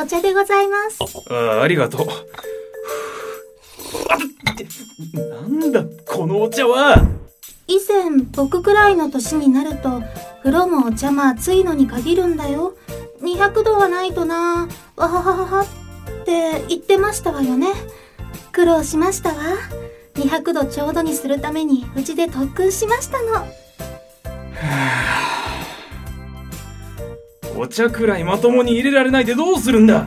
お茶でございます。ああありがとう。あなんだ、このお茶は。以前、僕くらいの年になると、風呂もお茶も暑いのに限るんだよ。200度はないとなわははははって言ってましたわよね。苦労しましたわ。200度ちょうどにするためにうちで特訓しましたの。お茶くらいまともに入れられないでどうするんだ？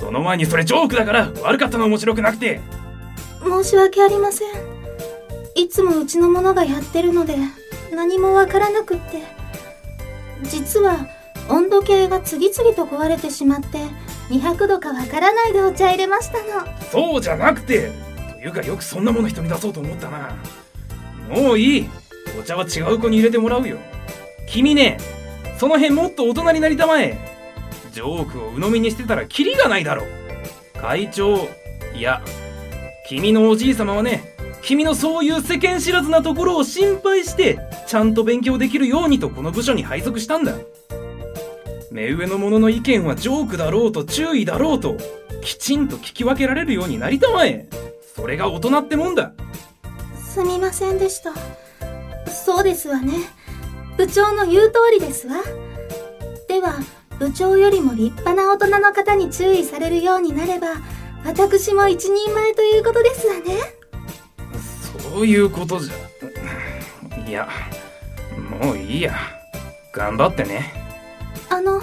その前にそれジョークだから悪かったのは面白くなくて申し訳ありません。いつもうちの者がやってるので何もわからなくって。実は温度計が次々と壊れてしまって200度かわからないでお茶入れましたの。そうじゃなくてというかよくそんなもの人に出そうと思ったなもういいお茶は違う子に入れてもらうよ君ねその辺もっと大人になりたまえ。ジョークを鵜呑みにしてたらキリがないだろ会長いや君のおじい様はね君のそういう世間知らずなところを心配してちゃんと勉強できるようにとこの部署に配属したんだ。目上の者の意見はジョークだろうと注意だろうときちんと聞き分けられるようになりたまえ。それが大人ってもんだ。すみませんでした。そうですわね。部長の言う通りですわ。では、部長よりも立派な大人の方に注意されるようになれば、私も一人前ということですわね。そういうことじゃ。いやもういいや。頑張ってね。あの、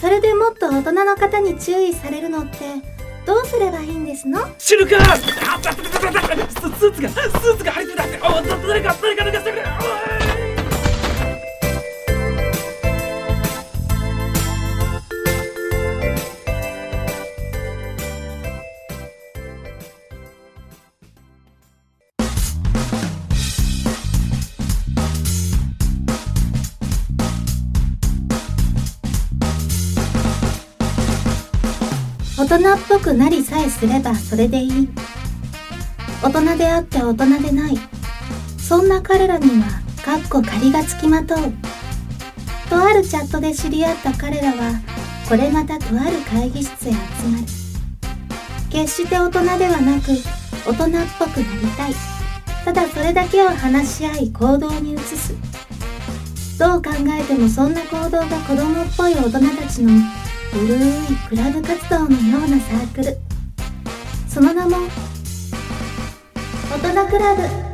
それでもっと大人の方に注意されるのって、どうすればいいんですの？知るか！あススーツがスーツが入ってたっておだ誰か誰か抜かしてくれ大大人っぽくなりさえすればそれでいい。大人であって大人でない。そんな彼らには、かっこ仮がつきまとう。とあるチャットで知り合った彼らは、これまたとある会議室へ集まる。決して大人ではなく、大人っぽくなりたい。ただそれだけを話し合い行動に移す。どう考えてもそんな行動が子供っぽい大人たちのゆるいクラブ活動のようなサークル。その名も大人クラブ。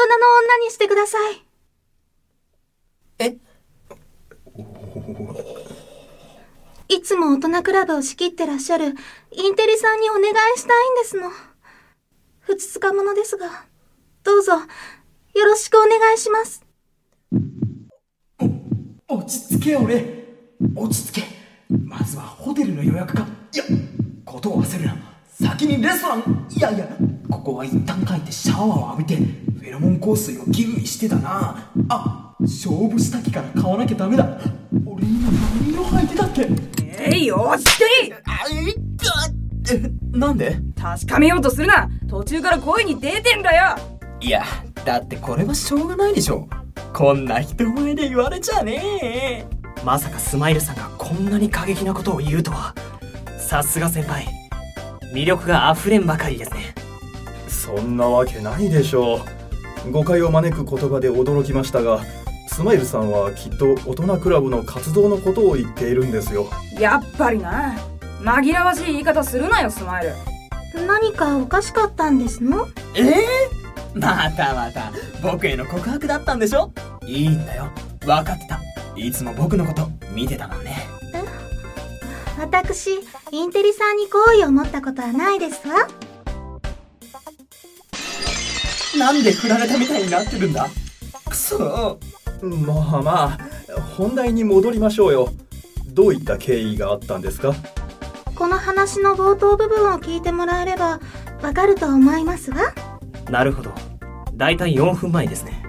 人の女にしてください。え？いつも大人クラブを仕切ってらっしゃるインテリさんにお願いしたいんですの。ふつつか者ですが、どうぞよろしくお願いします。落ち着け俺落ち着けまずはホテルの予約かいやことを忘れるな先にレストランいやいやここは一旦帰ってシャワーを浴びてフェロモン香水をギブにしてたな。あ勝負したきから買わなきゃダメだ。俺今何色履いてたっけ？えい落ち着け！あいったえなんで？確かめようとするな。途中から声に出てんだよ。いやだってこれはしょうがないでしょ。こんな人前で言われちゃねえ。まさかスマイルさんがこんなに過激なことを言うとは。さすが先輩魅力が溢れんばかりですね。そんなわけないでしょう。誤解を招く言葉で驚きましたがスマイルさんはきっと大人クラブの活動のことを言っているんですよ。やっぱりな。紛らわしい言い方するなよスマイル。何かおかしかったんですの？え？えまたまた。僕への告白だったんでしょ？いいんだよ。分かってた。いつも僕のこと見てたもんね私、インテリさんに好意を持ったことはないですわ。なんで振られたみたいになってるんだ？くそ。まあまあ本題に戻りましょうよ。どういった経緯があったんですか？この話の冒頭部分を聞いてもらえればわかると思いますわ。なるほど。だいたい4分前ですね。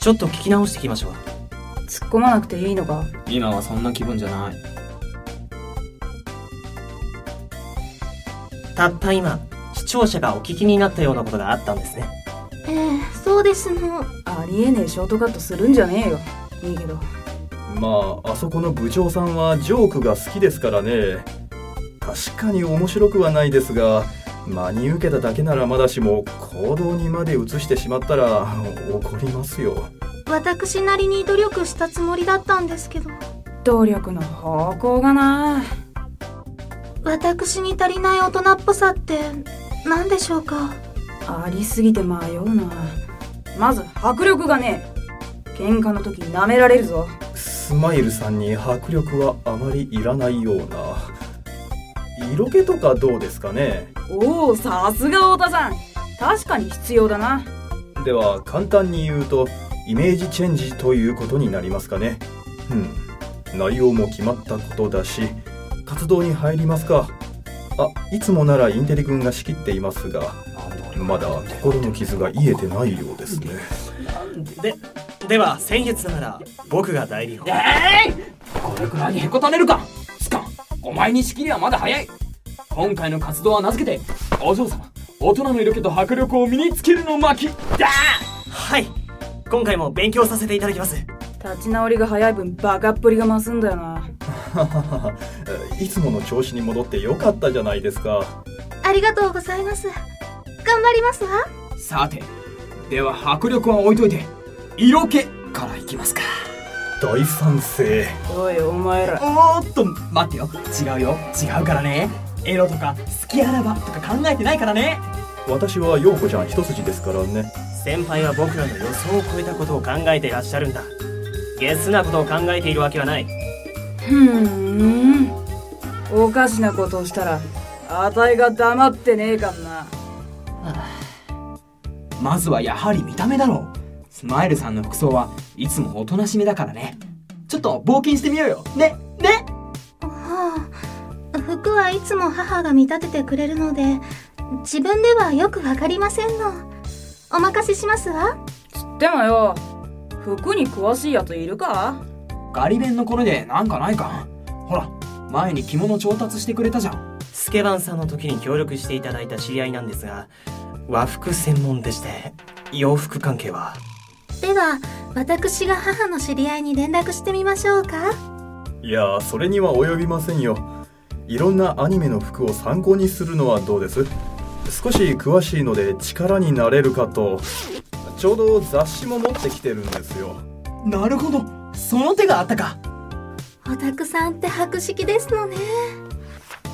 ちょっと聞き直してきましょう。突っ込まなくていいのか？今はそんな気分じゃないたった今視聴者がお聞きになったようなことがあったんですね。ええそうですの。ありえねえショートカットするんじゃねえよ。いいけど。まああそこの部長さんはジョークが好きですからね。確かに面白くはないですが真に受けただけならまだしも行動にまで移してしまったら怒りますよ。私なりに努力したつもりだったんですけど、努力の方向がな私に足りない大人っぽさって何でしょうか？ありすぎて迷うな。まず迫力がねえ。喧嘩の時舐められるぞ。スマイルさんに迫力はあまりいらないような。色気とかどうですかね？おおさすが太田さん。確かに必要だな。では簡単に言うとイメージチェンジということになりますかね。うん。内容も決まったことだし活動に入りますか？あいつもならインテリ君が仕切っていますがまだ心の傷が癒えてないようですね。ででは先月ながら僕が代理を。えい！これくらいにへこたれるか！つかんお前に仕切りはまだ早い。今回の活動は名付けてお嬢様大人の色気と迫力を身につけるの巻。だはい。今回も勉強させていただきます。立ち直りが早い分バカっぷりが増すんだよな いつもの調子に戻ってよかったじゃないですか。ありがとうございます。頑張りますわ。さてでは迫力は置いといて色気からいきますか。大賛成。おいお前ら。おーっと待ってよ。違うよ。違うからね。エロとか好きあらばとか考えてないからね。私は陽子ちゃん一筋ですからね。先輩は僕らの予想を超えたことを考えていらっしゃるんだ。ゲスなことを考えているわけはないふーん。おかしなことをしたらあたいが黙ってねえかんな。まずはやはり見た目だろう。スマイルさんの服装はいつもおとなしめだからね。ちょっと冒険してみようよ。ねね。はあ、服はいつも母が見立ててくれるので、自分ではよくわかりませんの。お任せしますわ。でもよ。服に詳しいやついるか？ガリ弁のこれでなんかないか？ほら前に着物調達してくれたじゃん。スケバンさんの時に協力していただいた知り合いなんですが和服専門でして洋服関係は。では、私が母の知り合いに連絡してみましょうか？いやーそれには及びませんよ。いろんなアニメの服を参考にするのはどうです？少し詳しいので力になれるかと。ちょうど雑誌も持ってきてるんですよ。なるほどその手があったか。オタクさんって博識ですのね。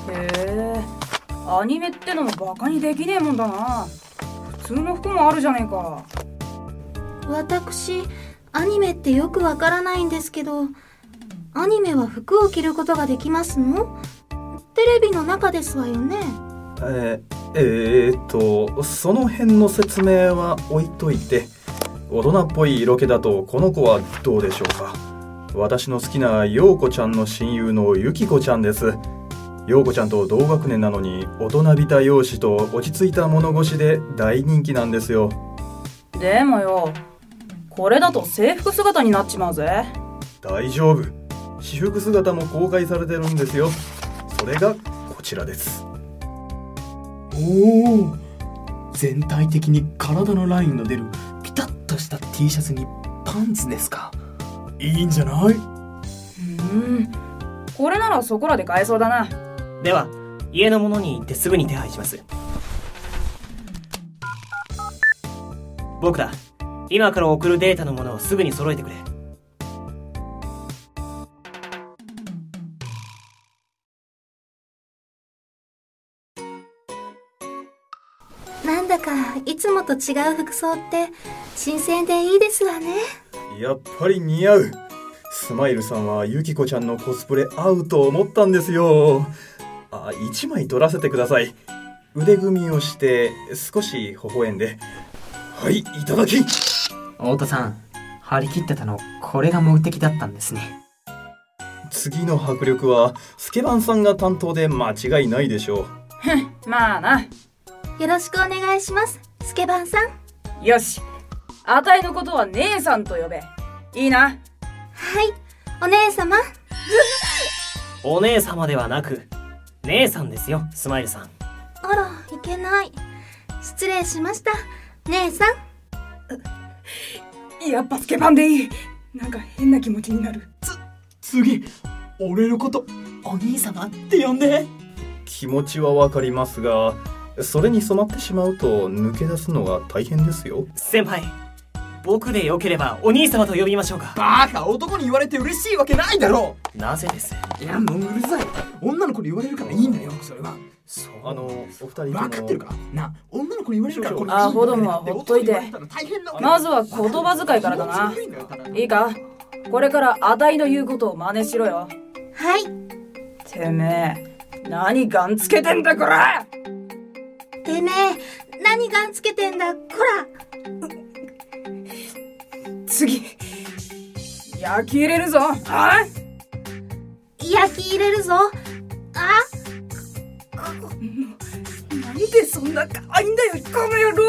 へえ。アニメってのもバカにできねえもんだな。普通の服もあるじゃねえか。私、アニメってよくわからないんですけど、アニメは服を着ることができますの？テレビの中ですわよね。えー、えー、っとその辺の説明は置いといて大人っぽい色気だとこの子はどうでしょうか？私の好きな陽子ちゃんの親友のゆきこちゃんです。陽子ちゃんと同学年なのに大人びた容姿と落ち着いた物腰で大人気なんですよ。でもよこれだと制服姿になっちまうぜ。大丈夫。私服姿も公開されてるんですよ。それがこちらです。おお全体的に体のラインの出るとした T シャツにパンツですか？いいんじゃない？うーん。これならそこらで買えそうだな。では家の者に行ってすぐに手配します。僕だ。今から送るデータのものをすぐに揃えてくれつもと違う服装って、新鮮でいいですわね。やっぱり似合う。スマイルさんはゆきこちゃんのコスプレ合うと思ったんですよ。あ1枚撮らせてください。腕組みをして少し微笑んで。はいいただき。太田さん張り切ってたのこれが目的だったんですね。次の迫力はスケバンさんが担当で間違いないでしょう。まあな。よろしくお願いします、スケバンさん。よし。あたいのことは姉さんと呼べ。いいな。はい。お姉様。お姉様ではなく姉さんですよスマイルさん。あらいけない。失礼しました。姉さん。やっぱスケバンでいい。なんか変な気持ちになる。次俺のことお兄様って呼んで。気持ちはわかりますがそれに染まってしまうと抜け出すのが大変ですよ。先輩僕でよければお兄様と呼びましょうか。バカ男に言われて嬉しいわけないだろ。なぜです？いやもううるさい。女の子に言われるからいいんだよそれは。そう。あのお二人分かってるかな女の子に言われるからこれあほどもはほっといて。まずは言葉遣いからだな。いいか？これからあたいの言うことを真似しろよ。はい。てめえ何ガンつけてんだこらてめえ何ガンつけてんだこ次。焼き入れるぞ。あら焼き入れるぞ。あ。なんでそんな可愛いんだよこの野郎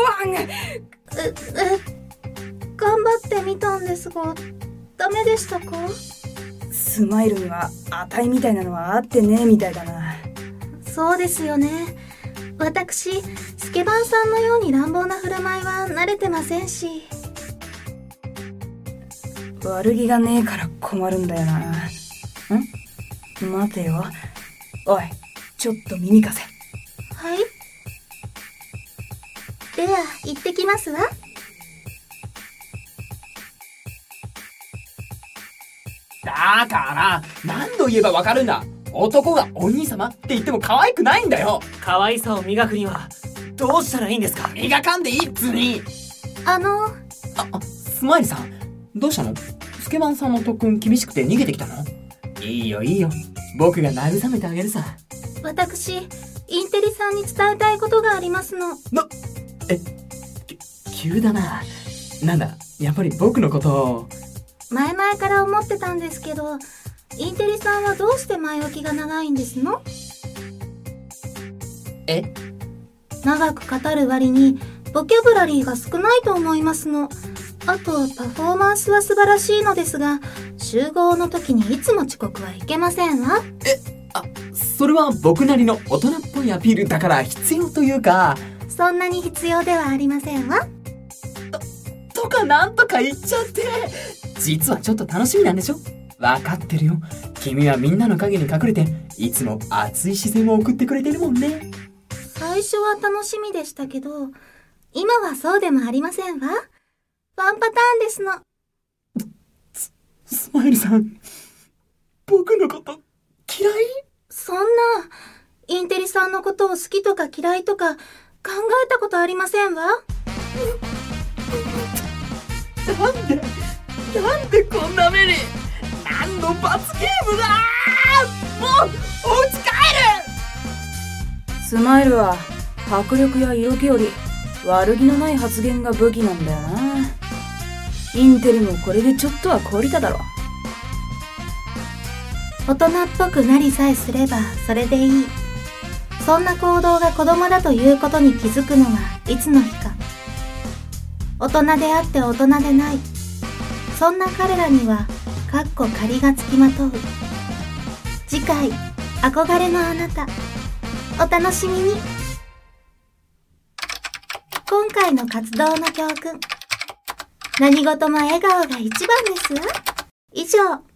頑張ってみたんですがダメでしたか？スマイルにはあたいみたいなのは合ってねえみたいだな。そうですよね私スケバンさんのように乱暴な振る舞いは慣れてませんし悪気がねえから困るんだよな。ん？待てよ。おい、ちょっと耳貸せ。はいでは行ってきますわだから何度言えばわかるんだ？男がお兄様って言っても可愛くないんだよ。可愛さを磨くにはどうしたらいいんですか？磨かんでいいっつに。あの。ああスマイルさん。どうしたの？スケバンさんの特訓厳しくて逃げてきたの？いいよいいよ。僕が慰めてあげるさ。私インテリさんに伝えたいことがありますの。なえき急だな。なんだやっぱり僕のことを。前々から思ってたんですけどインテリさんはどうして前置きが長いんですの？え？長く語る割にボキャブラリーが少ないと思いますの。あとパフォーマンスは素晴らしいのですが集合の時にいつも遅刻はいけませんわ。あそれは僕なりの大人っぽいアピールだから必要というか。そんなに必要ではありませんわ。とかなんとか言っちゃって。実はちょっと楽しみなんでしょ？分かってるよ。君はみんなの陰に隠れていつも熱い視線を送ってくれてるもんね。最初は楽しみでしたけど今はそうでもありませんわ。ワンパターンですの。スマイルさん。僕のこと嫌い？そんなインテリさんのことを好きとか嫌いとか考えたことありませんわ。なんでなんでこんな目に？何の罰ゲームだ！もうお家帰スマイルは迫力や色気より悪気のない発言が武器なんだよな。インテリもこれでちょっとは懲りただろ。大人っぽくなりさえすればそれでいい。そんな行動が子供だということに気づくのはいつの日か。大人であって大人でない。そんな彼らにはかっこ仮がつきまとう。次回憧れのあなた。お楽しみに。今回の活動の教訓。何事も笑顔が一番ですわ。以上。